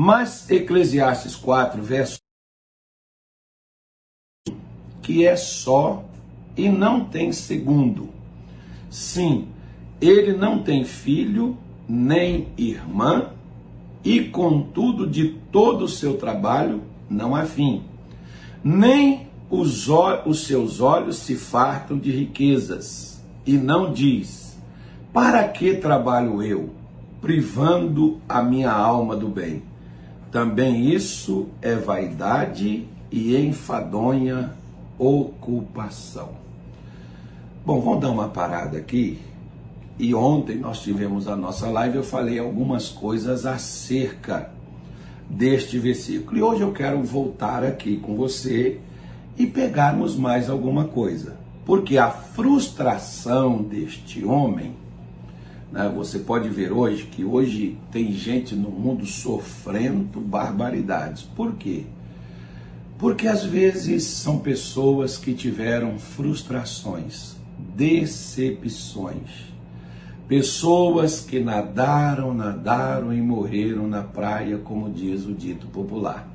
Mas Eclesiastes 4, verso que é só e não tem segundo. Sim, ele não tem filho nem irmã, e contudo de todo o seu trabalho não há fim. Nem os, os seus olhos se fartam de riquezas, e não diz: Para que trabalho eu, privando a minha alma do bem? Também isso é vaidade e enfadonha ocupação. Bom, vamos dar uma parada aqui. E ontem nós tivemos a nossa live, eu falei algumas coisas acerca deste versículo. E hoje eu quero voltar aqui com você e pegarmos mais alguma coisa. Porque a frustração deste homem, né, você pode ver hoje que hoje tem gente no mundo sofrendo barbaridades. Por quê? Porque às vezes são pessoas que tiveram frustrações, decepções. Pessoas que nadaram, nadaram e morreram na praia, como diz o dito popular.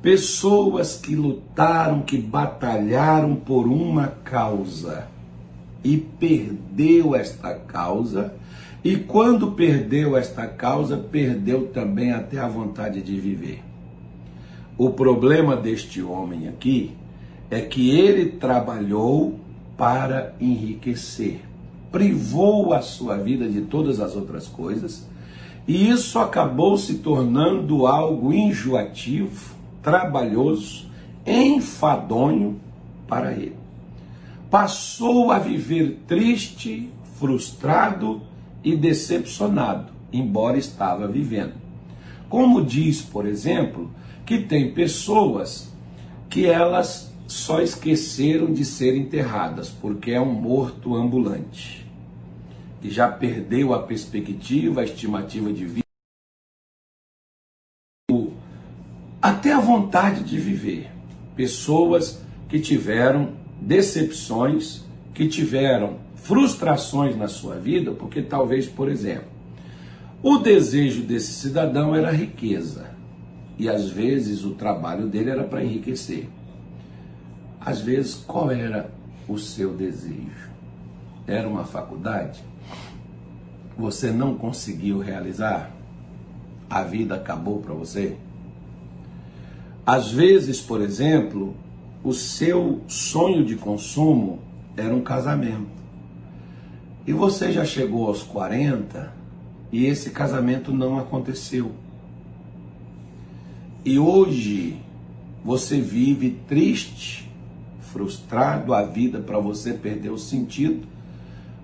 Pessoas que lutaram, que batalharam por uma causa e perdeu esta causa, e quando perdeu esta causa, perdeu também até a vontade de viver. O problema deste homem aqui é que ele trabalhou para enriquecer, privou a sua vida de todas as outras coisas, e isso acabou se tornando algo enjoativo, trabalhoso, enfadonho para ele. Passou a viver triste, frustrado e decepcionado, embora estava vivendo. Como diz, por exemplo, que tem pessoas que elas só esqueceram de ser enterradas, porque é um morto ambulante, que já perdeu a perspectiva, a estimativa de vida, até a vontade de viver. Pessoas que tiveram decepções, que tiveram frustrações na sua vida, porque talvez, por exemplo, o desejo desse cidadão era riqueza e às vezes o trabalho dele era para enriquecer. Às vezes, qual era o seu desejo? Era uma faculdade? Você não conseguiu realizar? A vida acabou para você? Às vezes, por exemplo, o seu sonho de consumo era um casamento. E você já chegou aos 40 e esse casamento não aconteceu. E hoje você vive triste, frustrado, a vida para você perdeu o sentido.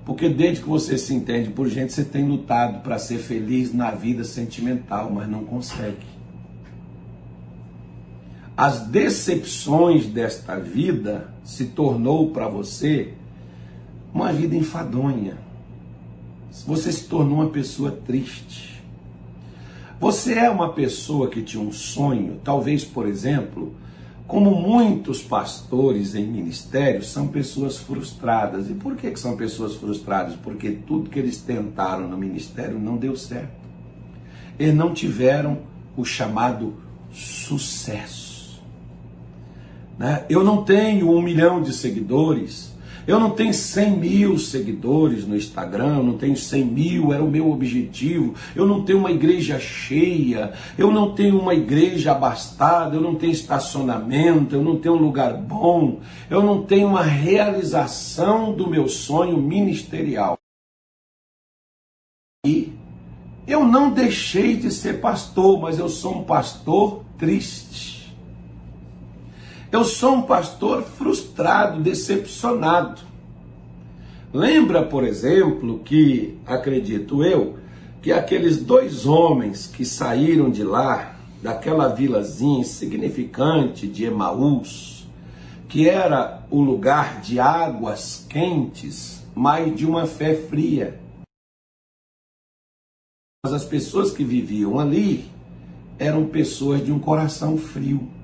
Porque desde que você se entende por gente, você tem lutado para ser feliz na vida sentimental, mas não consegue. As decepções desta vida se tornou para você uma vida enfadonha. Você se tornou uma pessoa triste. Você é uma pessoa que tinha um sonho, talvez, por exemplo, como muitos pastores em ministérios, são pessoas frustradas. E por que, que são pessoas frustradas? Porque tudo que eles tentaram no ministério não deu certo. Eles não tiveram o chamado sucesso. Né? Eu não tenho um milhão de seguidores, eu não tenho 100 mil seguidores no Instagram, eu não tenho 100 mil, era o meu objetivo. Eu não tenho uma igreja cheia, eu não tenho uma igreja abastada, eu não tenho estacionamento, eu não tenho um lugar bom, eu não tenho uma realização do meu sonho ministerial. E eu não deixei de ser pastor, mas eu sou um pastor triste. Eu sou um pastor frustrado, decepcionado. Lembra, por exemplo, que, acredito eu, que aqueles dois homens que saíram de lá, daquela vilazinha insignificante de Emaús, que era o lugar de águas quentes, mas de uma fé fria. Mas as pessoas que viviam ali eram pessoas de um coração frio.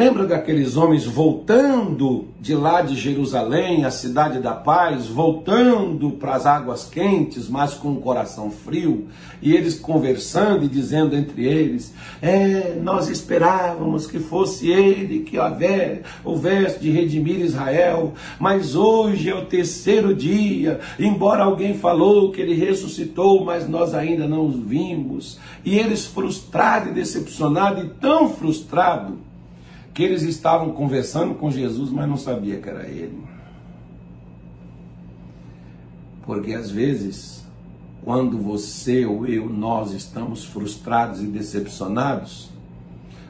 Lembra daqueles homens voltando de lá de Jerusalém, a cidade da paz, voltando para as águas quentes, mas com o coração frio, e eles conversando e dizendo entre eles: É, nós esperávamos que fosse ele que houvesse de redimir Israel, mas hoje é o terceiro dia, embora alguém falou que ele ressuscitou, mas nós ainda não os vimos. E eles frustrados e decepcionados, e tão frustrados que eles estavam conversando com Jesus, mas não sabia que era ele. Porque às vezes, quando você ou eu, nós estamos frustrados e decepcionados,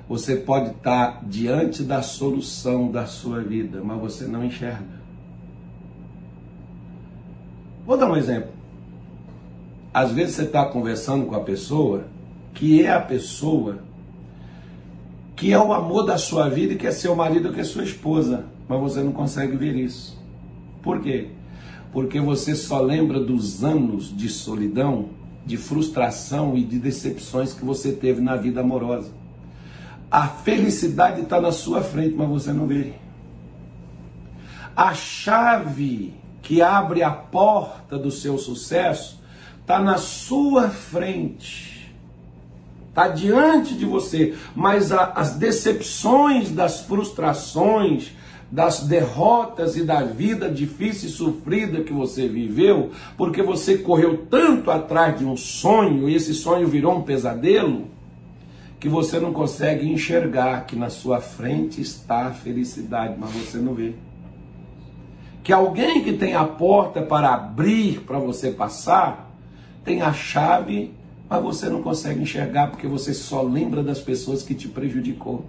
você pode estar diante da solução da sua vida, mas você não enxerga. Vou dar um exemplo. Às vezes você está conversando com a pessoa que é a pessoa que é o amor da sua vida e que é seu marido, que é sua esposa, mas você não consegue ver isso. Por quê? Porque você só lembra dos anos de solidão, de frustração e de decepções que você teve na vida amorosa. A felicidade está na sua frente, mas você não vê. A chave que abre a porta do seu sucesso está na sua frente está diante de você, mas a, as decepções, das frustrações, das derrotas e da vida difícil e sofrida que você viveu, porque você correu tanto atrás de um sonho e esse sonho virou um pesadelo, que você não consegue enxergar que na sua frente está a felicidade, mas você não vê. Que alguém que tem a porta para abrir para você passar, tem a chave mas você não consegue enxergar porque você só lembra das pessoas que te prejudicou.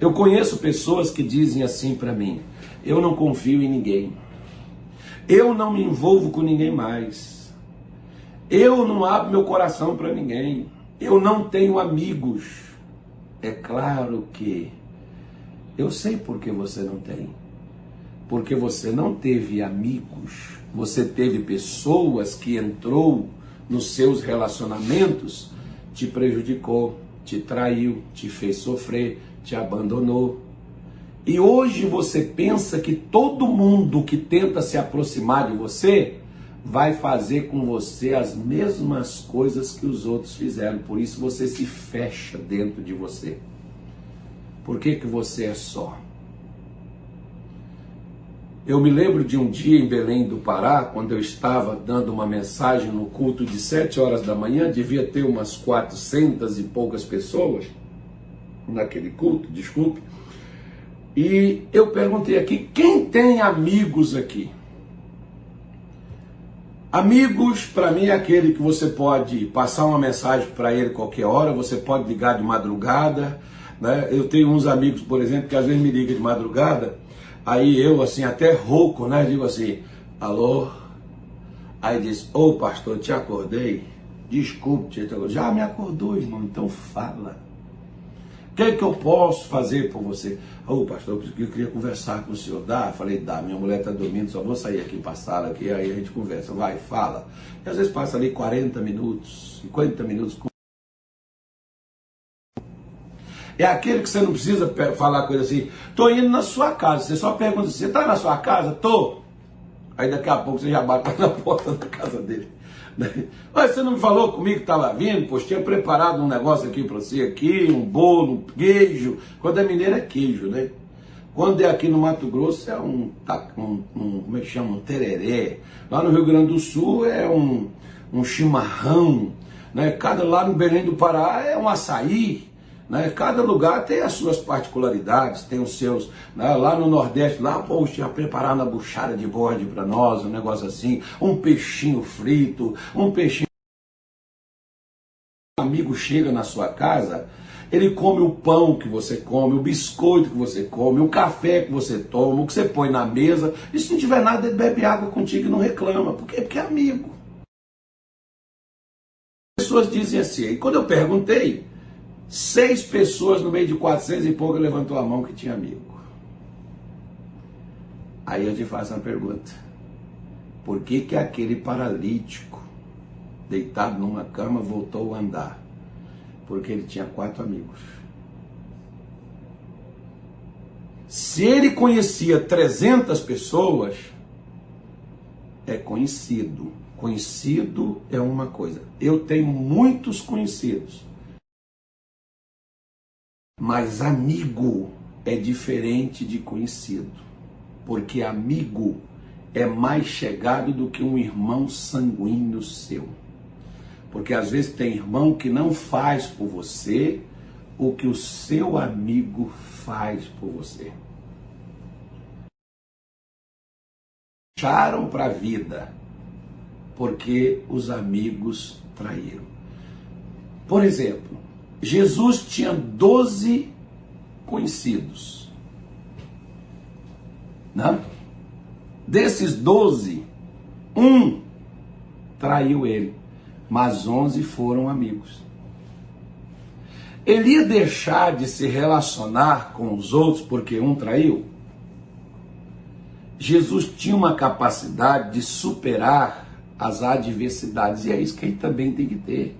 Eu conheço pessoas que dizem assim para mim: eu não confio em ninguém, eu não me envolvo com ninguém mais, eu não abro meu coração para ninguém, eu não tenho amigos. É claro que eu sei por que você não tem. Porque você não teve amigos, você teve pessoas que entrou nos seus relacionamentos te prejudicou, te traiu, te fez sofrer, te abandonou. E hoje você pensa que todo mundo que tenta se aproximar de você vai fazer com você as mesmas coisas que os outros fizeram. Por isso você se fecha dentro de você. Por que, que você é só? Eu me lembro de um dia em Belém do Pará, quando eu estava dando uma mensagem no culto de sete horas da manhã, devia ter umas quatrocentas e poucas pessoas naquele culto, desculpe. E eu perguntei aqui, quem tem amigos aqui? Amigos, para mim, é aquele que você pode passar uma mensagem para ele qualquer hora, você pode ligar de madrugada. Né? Eu tenho uns amigos, por exemplo, que às vezes me ligam de madrugada Aí eu, assim, até rouco, né? Digo assim, alô? Aí diz, ô oh, pastor, te acordei? Desculpe, te já me acordou, irmão, então fala. O que, é que eu posso fazer por você? Ô oh, pastor, eu queria conversar com o senhor. Dá? Falei, dá, minha mulher está dormindo, só vou sair aqui para a sala, aí a gente conversa. Vai, fala. E às vezes passa ali 40 minutos, 50 minutos é aquele que você não precisa falar coisa assim, tô indo na sua casa. Você só pergunta, você está na sua casa? Tô. Aí daqui a pouco você já bate na porta da casa dele. Mas você não me falou comigo que estava vindo? Pois tinha preparado um negócio aqui para você, aqui, um bolo, um queijo. Quando é mineiro é queijo, né? Quando é aqui no Mato Grosso é um, um, um como é que chama? Um tereré. Lá no Rio Grande do Sul é um, um chimarrão. Né? Cada lá no Belém do Pará é um açaí. Né? Cada lugar tem as suas particularidades, tem os seus. Né? Lá no Nordeste, lá, pô, tinha preparado a buchada de bode para nós, um negócio assim, um peixinho frito, um peixinho. Um amigo chega na sua casa, ele come o pão que você come, o biscoito que você come, o café que você toma, o que você põe na mesa. E se não tiver nada, ele bebe água contigo e não reclama. Por quê? Porque é amigo. As pessoas dizem assim, e quando eu perguntei, Seis pessoas no meio de 400 e pouco levantou a mão que tinha amigo. Aí eu te faço uma pergunta. Por que que aquele paralítico deitado numa cama voltou a andar? Porque ele tinha quatro amigos. Se ele conhecia 300 pessoas, é conhecido. Conhecido é uma coisa. Eu tenho muitos conhecidos. Mas amigo é diferente de conhecido. Porque amigo é mais chegado do que um irmão sanguíneo seu. Porque às vezes tem irmão que não faz por você o que o seu amigo faz por você. Acharam para a vida porque os amigos traíram. Por exemplo, Jesus tinha 12 conhecidos. Não? Desses 12, um traiu ele, mas 11 foram amigos. Ele ia deixar de se relacionar com os outros porque um traiu? Jesus tinha uma capacidade de superar as adversidades, e é isso que ele também tem que ter.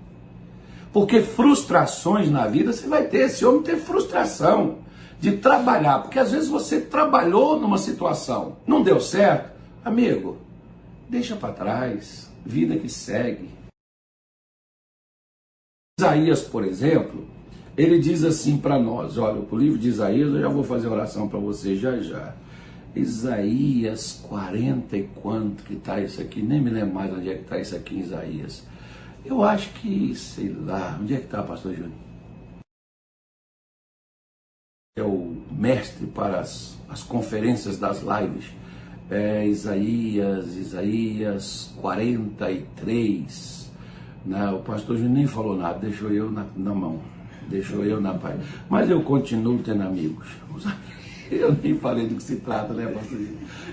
Porque frustrações na vida você vai ter. Esse homem tem frustração de trabalhar, porque às vezes você trabalhou numa situação, não deu certo, amigo, deixa para trás, vida que segue. Isaías, por exemplo, ele diz assim para nós, olha, o livro de Isaías, eu já vou fazer oração para você já já. Isaías 40 e quanto que está isso aqui, nem me lembro mais onde é que está isso aqui Isaías. Eu acho que, sei lá, onde é que está, pastor Júnior? É o mestre para as, as conferências das lives. É Isaías, Isaías 43. Né? O pastor Júnior nem falou nada, deixou eu na, na mão. Deixou eu na paz. Mas eu continuo tendo amigos. Os amigos Eu nem falei do que se trata, né, pastor?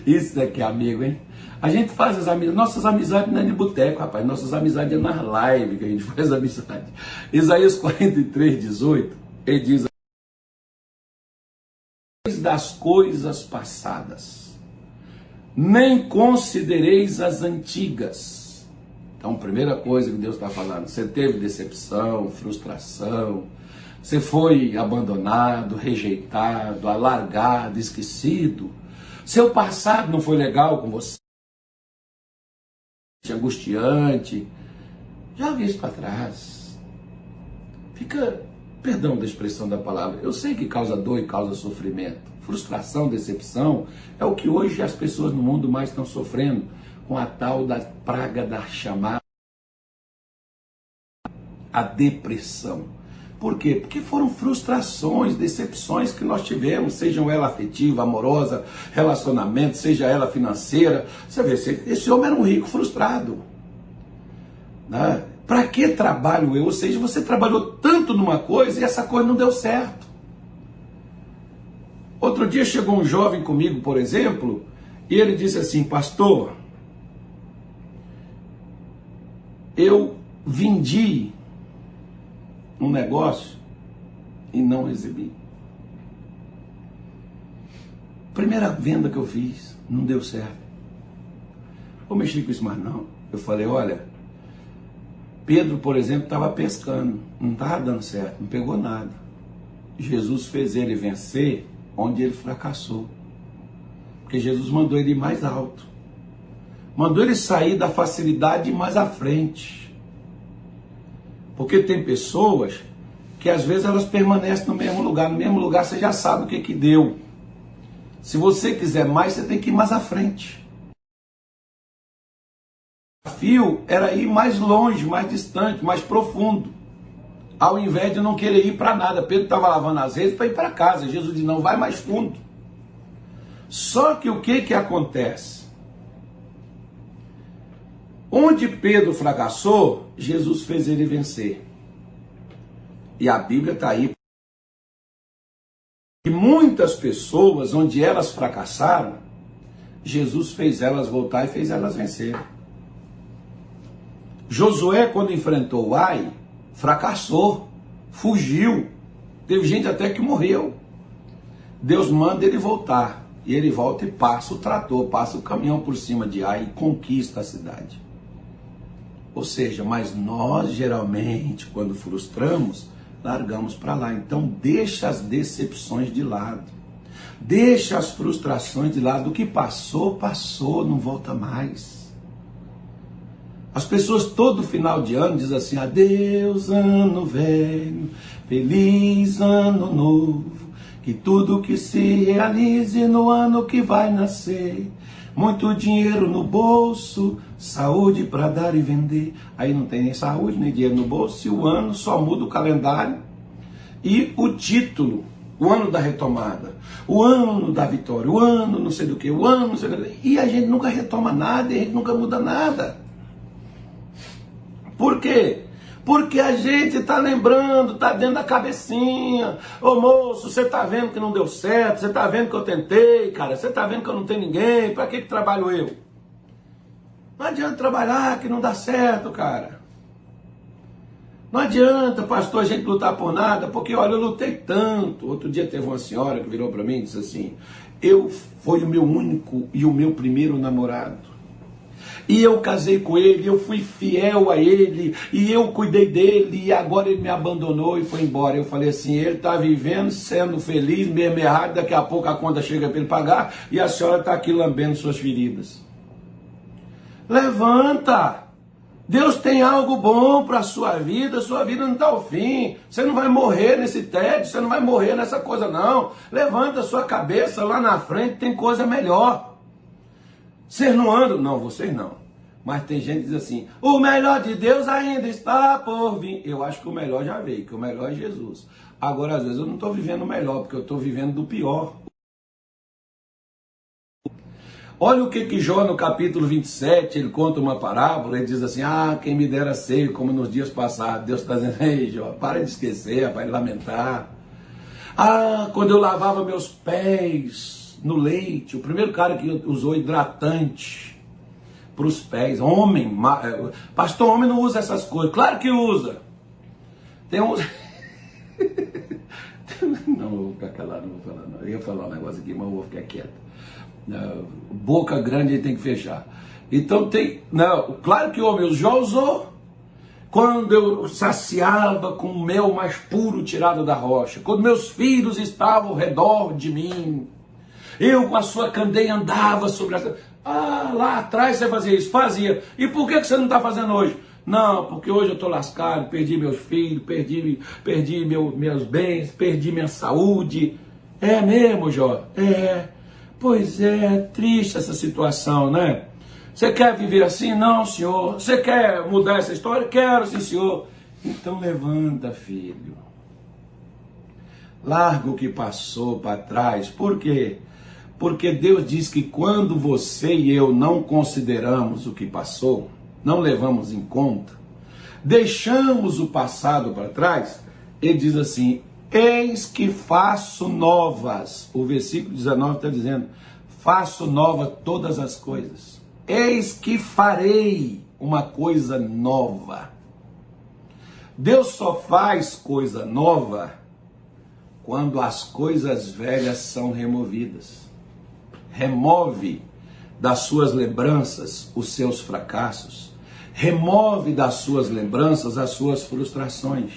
Isso é que é amigo, hein? A gente faz as amizades, nossas amizades não é de boteco, rapaz. Nossas amizades é nas lives que a gente faz amizade. Isaías 43, 18, ele diz das coisas passadas, nem considereis as antigas. Então, primeira coisa que Deus está falando, você teve decepção, frustração, você foi abandonado, rejeitado, alargado, esquecido. Seu passado não foi legal com você. Angustiante. Joga isso para trás. Fica, perdão da expressão da palavra, eu sei que causa dor e causa sofrimento. Frustração, decepção é o que hoje as pessoas no mundo mais estão sofrendo com a tal da praga da chamada a depressão. Por quê? Porque foram frustrações, decepções que nós tivemos, sejam ela afetiva, amorosa, relacionamento, seja ela financeira. Você vê, esse homem era um rico frustrado. Né? Para que trabalho eu? Ou seja, você trabalhou tanto numa coisa e essa coisa não deu certo. Outro dia chegou um jovem comigo, por exemplo, e ele disse assim: Pastor, eu vendi um negócio e não recebi. Primeira venda que eu fiz, não deu certo. Vou mexer com isso mais não. Eu falei, olha, Pedro, por exemplo, estava pescando, não estava dando certo, não pegou nada. Jesus fez ele vencer onde ele fracassou. Porque Jesus mandou ele ir mais alto. Mandou ele sair da facilidade mais à frente. Porque tem pessoas que às vezes elas permanecem no mesmo lugar. No mesmo lugar você já sabe o que, que deu. Se você quiser mais, você tem que ir mais à frente. O desafio era ir mais longe, mais distante, mais profundo. Ao invés de não querer ir para nada. Pedro estava lavando as redes para ir para casa. Jesus disse: não, vai mais fundo. Só que o que, que acontece? Onde Pedro fracassou, Jesus fez ele vencer. E a Bíblia está aí. E muitas pessoas, onde elas fracassaram, Jesus fez elas voltar e fez elas vencer. Josué, quando enfrentou o Ai, fracassou, fugiu. Teve gente até que morreu. Deus manda ele voltar. E ele volta e passa o trator, passa o caminhão por cima de Ai e conquista a cidade. Ou seja, mas nós geralmente, quando frustramos, largamos para lá. Então, deixa as decepções de lado. Deixa as frustrações de lado. O que passou, passou, não volta mais. As pessoas todo final de ano dizem assim: adeus, ano velho, feliz ano novo, que tudo que se realize no ano que vai nascer. Muito dinheiro no bolso, saúde para dar e vender. Aí não tem nem saúde, nem dinheiro no bolso, e o ano só muda o calendário e o título o ano da retomada, o ano da vitória, o ano não sei do que, o ano não sei do que. E a gente nunca retoma nada, e a gente nunca muda nada. Por quê? Porque a gente está lembrando, está dentro da cabecinha. Ô moço, você está vendo que não deu certo, você está vendo que eu tentei, cara, você está vendo que eu não tenho ninguém, para que, que trabalho eu? Não adianta trabalhar que não dá certo, cara. Não adianta, pastor, a gente lutar por nada, porque olha, eu lutei tanto. Outro dia teve uma senhora que virou para mim e disse assim: Eu fui o meu único e o meu primeiro namorado. E eu casei com ele, eu fui fiel a ele, e eu cuidei dele, e agora ele me abandonou e foi embora. Eu falei assim: ele está vivendo, sendo feliz, mesmo errado, daqui a pouco a conta chega para ele pagar, e a senhora está aqui lambendo suas feridas. Levanta! Deus tem algo bom para a sua vida, sua vida não está ao fim. Você não vai morrer nesse tédio, você não vai morrer nessa coisa, não. Levanta a sua cabeça lá na frente, tem coisa melhor. Vocês não andam? Não, vocês não. Mas tem gente que diz assim: o melhor de Deus ainda está por vir. Eu acho que o melhor já veio, que o melhor é Jesus. Agora, às vezes, eu não estou vivendo o melhor, porque eu estou vivendo do pior. Olha o que que Jó no capítulo 27, ele conta uma parábola, ele diz assim, ah, quem me dera ser como nos dias passados. Deus está dizendo, ei Jó, para de esquecer, vai lamentar. Ah, quando eu lavava meus pés no leite, o primeiro cara que usou hidratante para os pés, homem, eh, pastor, homem não usa essas coisas. Claro que usa. Tem uns... não, vou ficar calado, não vou falar não. Eu ia falar um negócio aqui, mas vou ficar quieto boca grande tem que fechar. Então tem, não, claro que o homem já usou quando eu saciava com o mel mais puro tirado da rocha, quando meus filhos estavam ao redor de mim, eu com a sua candeia andava sobre essa. Ah, lá atrás você fazia isso, fazia. E por que você não está fazendo hoje? Não, porque hoje eu estou lascado, perdi meus filhos, perdi, perdi meu, meus bens, perdi minha saúde. É mesmo, Jó? É. Pois é, triste essa situação, né? Você quer viver assim? Não, senhor. Você quer mudar essa história? Quero, sim, senhor. Então levanta, filho. Larga o que passou para trás. Por quê? Porque Deus diz que quando você e eu não consideramos o que passou, não levamos em conta, deixamos o passado para trás, ele diz assim: Eis que faço novas. O versículo 19 está dizendo: Faço nova todas as coisas. Eis que farei uma coisa nova. Deus só faz coisa nova quando as coisas velhas são removidas. Remove das suas lembranças os seus fracassos. Remove das suas lembranças as suas frustrações.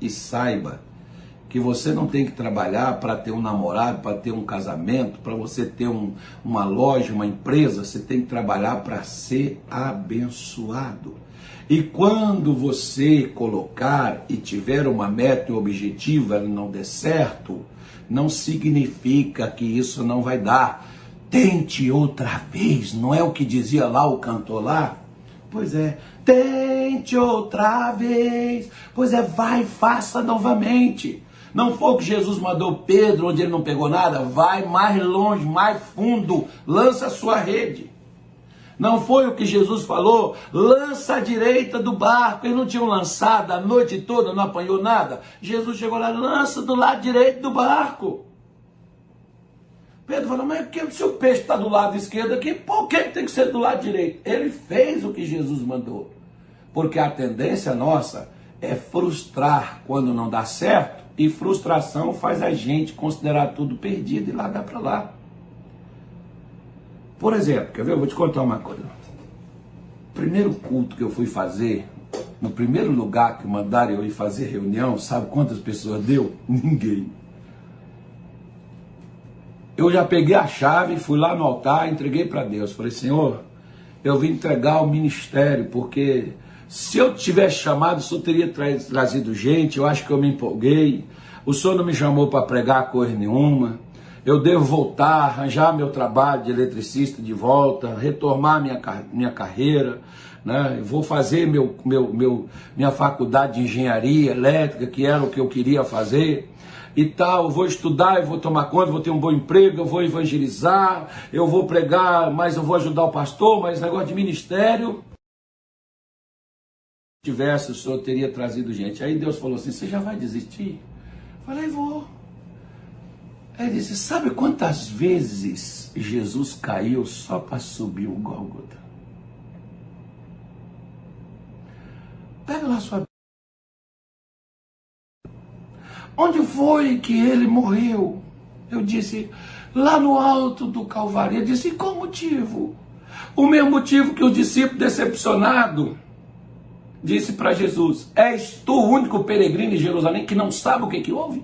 E saiba que você não tem que trabalhar para ter um namorado, para ter um casamento, para você ter um, uma loja, uma empresa, você tem que trabalhar para ser abençoado. E quando você colocar e tiver uma meta e um objetivo, ela não der certo, não significa que isso não vai dar. Tente outra vez, não é o que dizia lá o cantor lá? Pois é, tente outra vez. Pois é, vai, faça novamente. Não foi o que Jesus mandou Pedro, onde ele não pegou nada? Vai mais longe, mais fundo, lança a sua rede. Não foi o que Jesus falou? Lança à direita do barco. Eles não tinham lançado a noite toda, não apanhou nada. Jesus chegou lá, lança do lado direito do barco. Pedro falou, mas se o peixe está do lado esquerdo aqui, por que tem que ser do lado direito? Ele fez o que Jesus mandou. Porque a tendência nossa é frustrar quando não dá certo e frustração faz a gente considerar tudo perdido e largar para lá. Por exemplo, quer ver? Eu vou te contar uma coisa. Primeiro culto que eu fui fazer, no primeiro lugar que mandaram eu ir fazer reunião, sabe quantas pessoas deu? Ninguém. eu já peguei a chave, fui lá no altar, entreguei para Deus. Falei, Senhor, eu vim entregar o ministério, porque se eu tivesse chamado, o Senhor teria trazido gente, eu acho que eu me empolguei. O Senhor não me chamou para pregar coisa nenhuma. Eu devo voltar, arranjar meu trabalho de eletricista de volta, retomar minha, minha carreira. Né? Vou fazer meu, meu, meu, minha faculdade de engenharia elétrica, que era o que eu queria fazer e tal, vou estudar, eu vou tomar conta, vou ter um bom emprego, eu vou evangelizar, eu vou pregar, mas eu vou ajudar o pastor, mas negócio de ministério. Se tivesse, o senhor teria trazido gente. Aí Deus falou assim: Você já vai desistir? Eu falei: Vou. Aí disse: Sabe quantas vezes Jesus caiu só para subir o Gólgota? Pega lá sua Onde foi que ele morreu? Eu disse, lá no alto do Calvário. Ele disse, e qual motivo? O mesmo motivo que o discípulo decepcionado disse para Jesus: És tu o único peregrino em Jerusalém que não sabe o que, que houve?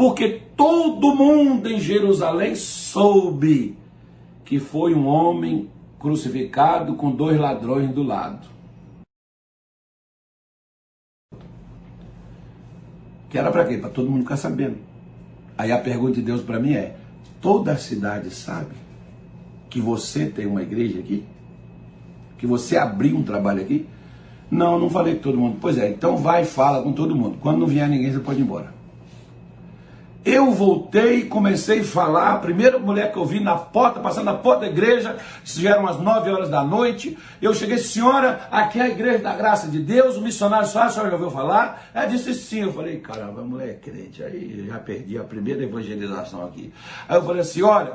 Porque todo mundo em Jerusalém soube que foi um homem crucificado com dois ladrões do lado. Que era para quê? Para todo mundo ficar sabendo. Aí a pergunta de Deus para mim é: toda a cidade sabe que você tem uma igreja aqui? Que você abriu um trabalho aqui? Não, não falei com todo mundo. Pois é, então vai e fala com todo mundo. Quando não vier ninguém, você pode ir embora. Eu voltei e comecei a falar. A primeira mulher que eu vi na porta, passando na porta da igreja, já eram as 9 horas da noite. Eu cheguei, senhora, aqui é a igreja da graça de Deus, o missionário só, a senhora já ouviu falar? Ela disse sim. Eu falei, caramba, a mulher é crente. Aí já perdi a primeira evangelização aqui. Aí eu falei assim: olha,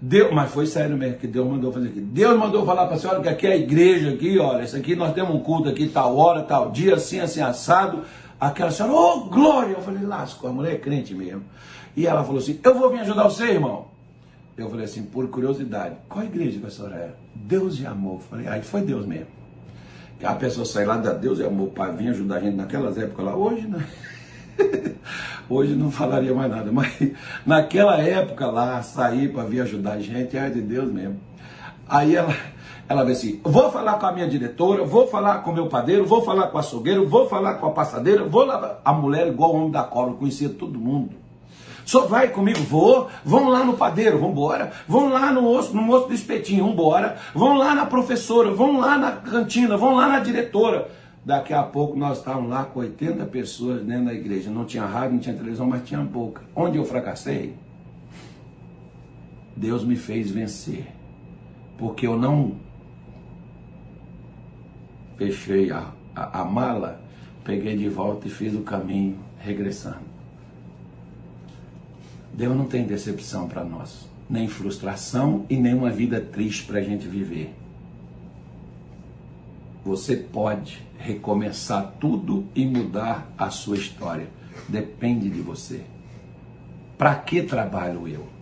Deus, mas foi sério mesmo que Deus mandou fazer aqui. Deus mandou falar para a senhora que aqui é a igreja, aqui, olha, isso aqui nós temos um culto aqui, tal hora, tal dia, assim, assim, assado. Aquela senhora, ô oh, glória! Eu falei, lasco, a mulher é crente mesmo. E ela falou assim: Eu vou vir ajudar você, irmão. Eu falei assim, por curiosidade, qual igreja que a senhora é? Deus e amor. Eu falei, aí foi Deus mesmo. A pessoa sai lá da Deus e amor para vir ajudar a gente naquelas épocas lá, hoje não. hoje não falaria mais nada, mas naquela época lá, sair para vir ajudar a gente, é de Deus mesmo. Aí ela, ela vê assim: vou falar com a minha diretora, vou falar com o meu padeiro, vou falar com o açougueiro, vou falar com a passadeira, vou lá. A mulher, igual o homem da cobra, conhecia todo mundo. Só vai comigo, vou. Vamos lá no padeiro, vamos. Vamos lá no osso, no moço do espetinho, vamos. Vamos lá na professora, vamos lá na cantina, vamos lá na diretora. Daqui a pouco nós estávamos lá com 80 pessoas dentro da igreja. Não tinha rádio, não tinha televisão, mas tinha boca. Onde eu fracassei? Deus me fez vencer. Porque eu não fechei a, a, a mala, peguei de volta e fiz o caminho regressando. Deus não tem decepção para nós, nem frustração e nem uma vida triste para a gente viver. Você pode recomeçar tudo e mudar a sua história. Depende de você. Para que trabalho eu?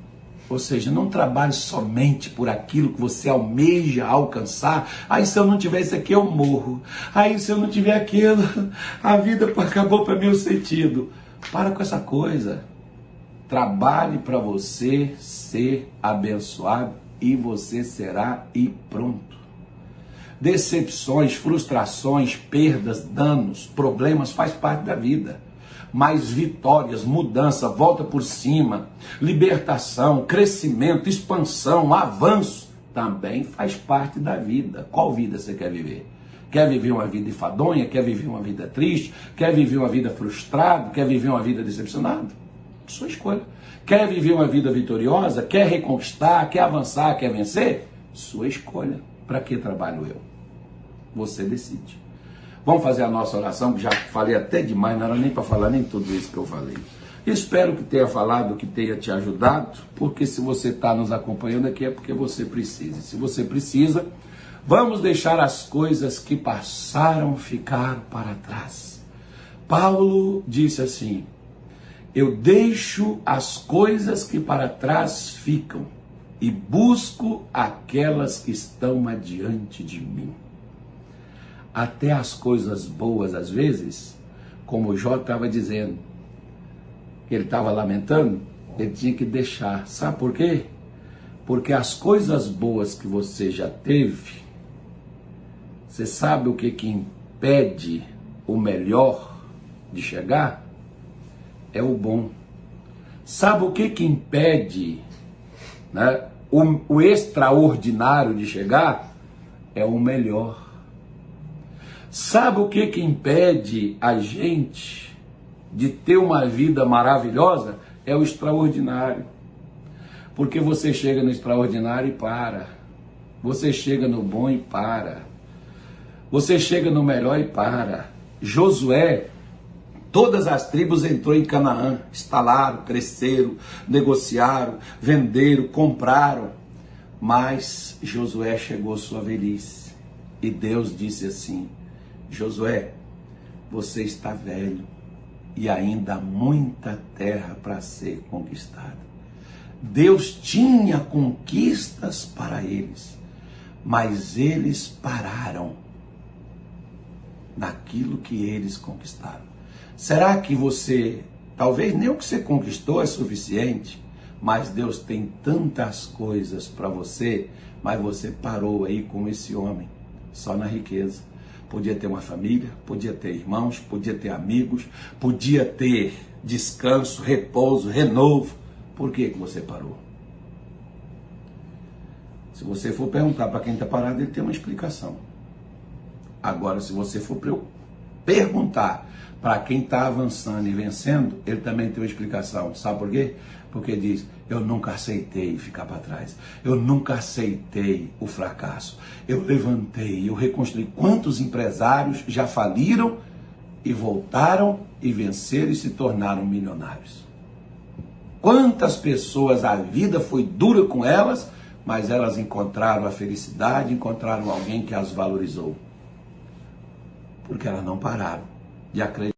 Ou seja, não trabalhe somente por aquilo que você almeja alcançar. Aí se eu não tiver isso aqui, eu morro. Aí se eu não tiver aquilo, a vida acabou para meu sentido. Para com essa coisa. Trabalhe para você ser abençoado e você será e pronto. Decepções, frustrações, perdas, danos, problemas faz parte da vida mais vitórias, mudança, volta por cima, libertação, crescimento, expansão, avanço, também faz parte da vida. Qual vida você quer viver? Quer viver uma vida enfadonha? Quer viver uma vida triste? Quer viver uma vida frustrada? Quer viver uma vida decepcionada? Sua escolha. Quer viver uma vida vitoriosa? Quer reconquistar? Quer avançar? Quer vencer? Sua escolha. Para que trabalho eu? Você decide. Vamos fazer a nossa oração, que já falei até demais, não era nem para falar nem tudo isso que eu falei. Espero que tenha falado, que tenha te ajudado, porque se você está nos acompanhando aqui é porque você precisa. Se você precisa, vamos deixar as coisas que passaram ficar para trás. Paulo disse assim: Eu deixo as coisas que para trás ficam e busco aquelas que estão adiante de mim até as coisas boas, às vezes, como o Jó estava dizendo, que ele estava lamentando, ele tinha que deixar. Sabe por quê? Porque as coisas boas que você já teve, você sabe o que, que impede o melhor de chegar? É o bom. Sabe o que, que impede né, o, o extraordinário de chegar? É o melhor. Sabe o que, que impede a gente de ter uma vida maravilhosa? É o extraordinário. Porque você chega no extraordinário e para. Você chega no bom e para. Você chega no melhor e para. Josué, todas as tribos entrou em Canaã, instalaram, cresceram, negociaram, venderam, compraram. Mas Josué chegou à sua velhice. E Deus disse assim: Josué, você está velho e ainda há muita terra para ser conquistada. Deus tinha conquistas para eles, mas eles pararam naquilo que eles conquistaram. Será que você, talvez nem o que você conquistou é suficiente, mas Deus tem tantas coisas para você, mas você parou aí com esse homem, só na riqueza. Podia ter uma família, podia ter irmãos, podia ter amigos, podia ter descanso, repouso, renovo. Por que, que você parou? Se você for perguntar para quem está parado, ele tem uma explicação. Agora, se você for perguntar para quem está avançando e vencendo, ele também tem uma explicação. Sabe por quê? Porque diz: Eu nunca aceitei ficar para trás. Eu nunca aceitei o fracasso. Eu levantei, eu reconstruí. Quantos empresários já faliram e voltaram e venceram e se tornaram milionários? Quantas pessoas a vida foi dura com elas, mas elas encontraram a felicidade, encontraram alguém que as valorizou porque elas não pararam de acreditar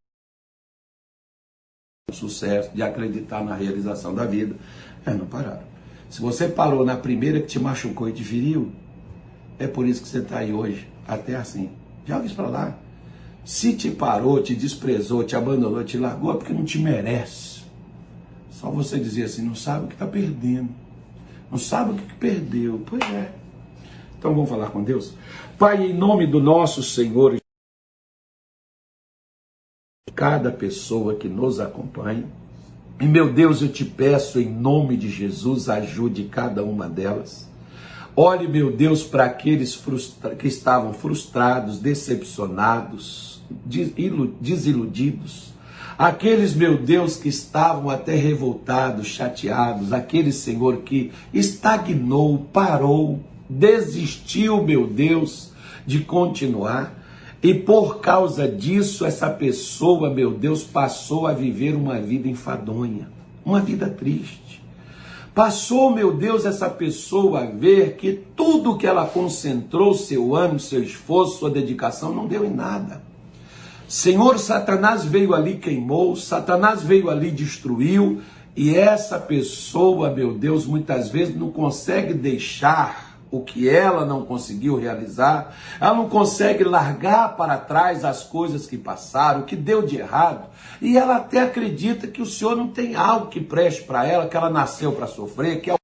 sucesso, de acreditar na realização da vida. Elas não pararam. Se você parou na primeira que te machucou e te feriu, é por isso que você está aí hoje, até assim. Joga isso para lá. Se te parou, te desprezou, te abandonou, te largou, é porque não te merece. Só você dizer assim, não sabe o que está perdendo. Não sabe o que perdeu. Pois é. Então vamos falar com Deus? Pai, em nome do nosso Senhor cada pessoa que nos acompanha. E meu Deus, eu te peço em nome de Jesus, ajude cada uma delas. Olhe, meu Deus, para aqueles que estavam frustrados, decepcionados, desiludidos. Aqueles, meu Deus, que estavam até revoltados, chateados. Aquele, Senhor, que estagnou, parou, desistiu, meu Deus, de continuar. E por causa disso, essa pessoa, meu Deus, passou a viver uma vida enfadonha, uma vida triste. Passou, meu Deus, essa pessoa a ver que tudo que ela concentrou, seu ânimo, seu esforço, sua dedicação, não deu em nada. Senhor, Satanás veio ali, queimou, Satanás veio ali, destruiu, e essa pessoa, meu Deus, muitas vezes não consegue deixar o que ela não conseguiu realizar, ela não consegue largar para trás as coisas que passaram, o que deu de errado, e ela até acredita que o Senhor não tem algo que preste para ela, que ela nasceu para sofrer, que é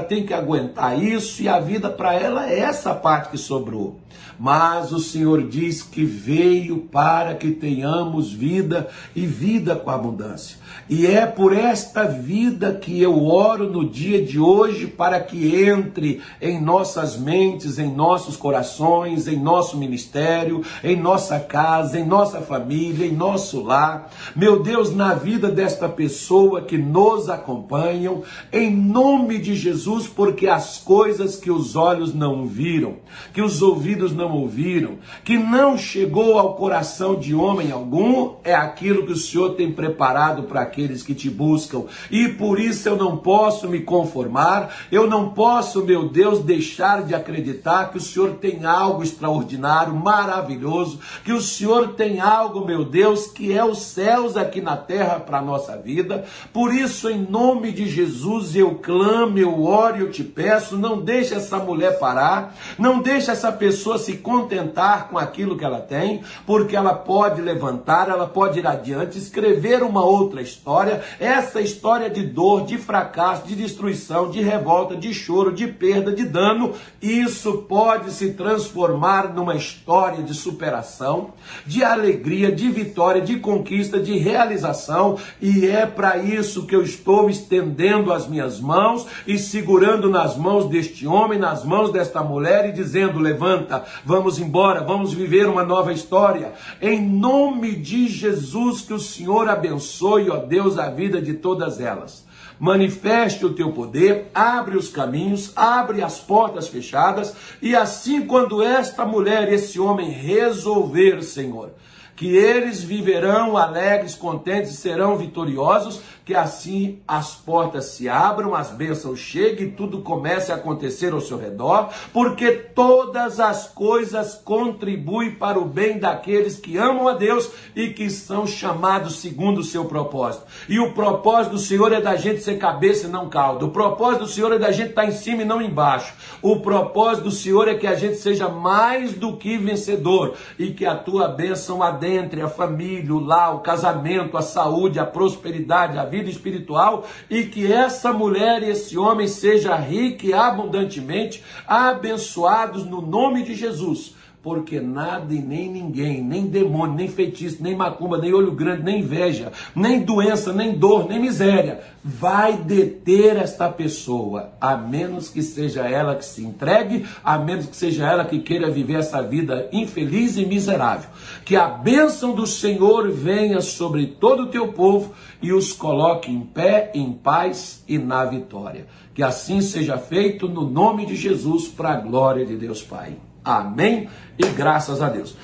tem que aguentar isso e a vida para ela é essa parte que sobrou. Mas o Senhor diz que veio para que tenhamos vida e vida com abundância. E é por esta vida que eu oro no dia de hoje para que entre em nossas mentes, em nossos corações, em nosso ministério, em nossa casa, em nossa família, em nosso lar. Meu Deus, na vida desta pessoa que nos acompanham, em nome de Jesus, porque as coisas que os olhos não viram, que os ouvidos não ouviram, que não chegou ao coração de homem algum, é aquilo que o Senhor tem preparado para aqueles que te buscam. E por isso eu não posso me conformar, eu não posso, meu Deus, deixar de acreditar que o Senhor tem algo extraordinário, maravilhoso, que o Senhor tem algo, meu Deus, que é os céus aqui na terra para a nossa vida. Por isso, em nome de Jesus, eu clamo, eu Agora eu te peço, não deixe essa mulher parar, não deixe essa pessoa se contentar com aquilo que ela tem, porque ela pode levantar, ela pode ir adiante, escrever uma outra história, essa história de dor, de fracasso, de destruição, de revolta, de choro, de perda, de dano, isso pode se transformar numa história de superação, de alegria, de vitória, de conquista, de realização, e é para isso que eu estou estendendo as minhas mãos e segurando nas mãos deste homem, nas mãos desta mulher e dizendo: levanta, vamos embora, vamos viver uma nova história. Em nome de Jesus, que o Senhor abençoe, ó Deus, a vida de todas elas manifeste o teu poder, abre os caminhos, abre as portas fechadas, e assim, quando esta mulher esse homem resolver, Senhor, que eles viverão alegres, contentes e serão vitoriosos, que assim as portas se abram, as bênçãos cheguem, tudo comece a acontecer ao seu redor, porque todas as coisas contribuem para o bem daqueles que amam a Deus e que são chamados segundo o seu propósito. E o propósito do Senhor é da gente ser cabeça e não caldo. O propósito do Senhor é da gente estar em cima e não embaixo. O propósito do Senhor é que a gente seja mais do que vencedor e que a tua bênção adentre a família, o lar, o casamento, a saúde, a prosperidade, a vida espiritual e que essa mulher e esse homem seja rico e abundantemente abençoados no nome de Jesus porque nada e nem ninguém, nem demônio, nem feitiço, nem macumba, nem olho grande, nem inveja, nem doença, nem dor, nem miséria, vai deter esta pessoa, a menos que seja ela que se entregue, a menos que seja ela que queira viver essa vida infeliz e miserável. Que a bênção do Senhor venha sobre todo o teu povo e os coloque em pé, em paz e na vitória. Que assim seja feito no nome de Jesus, para a glória de Deus Pai. Amém e graças a Deus.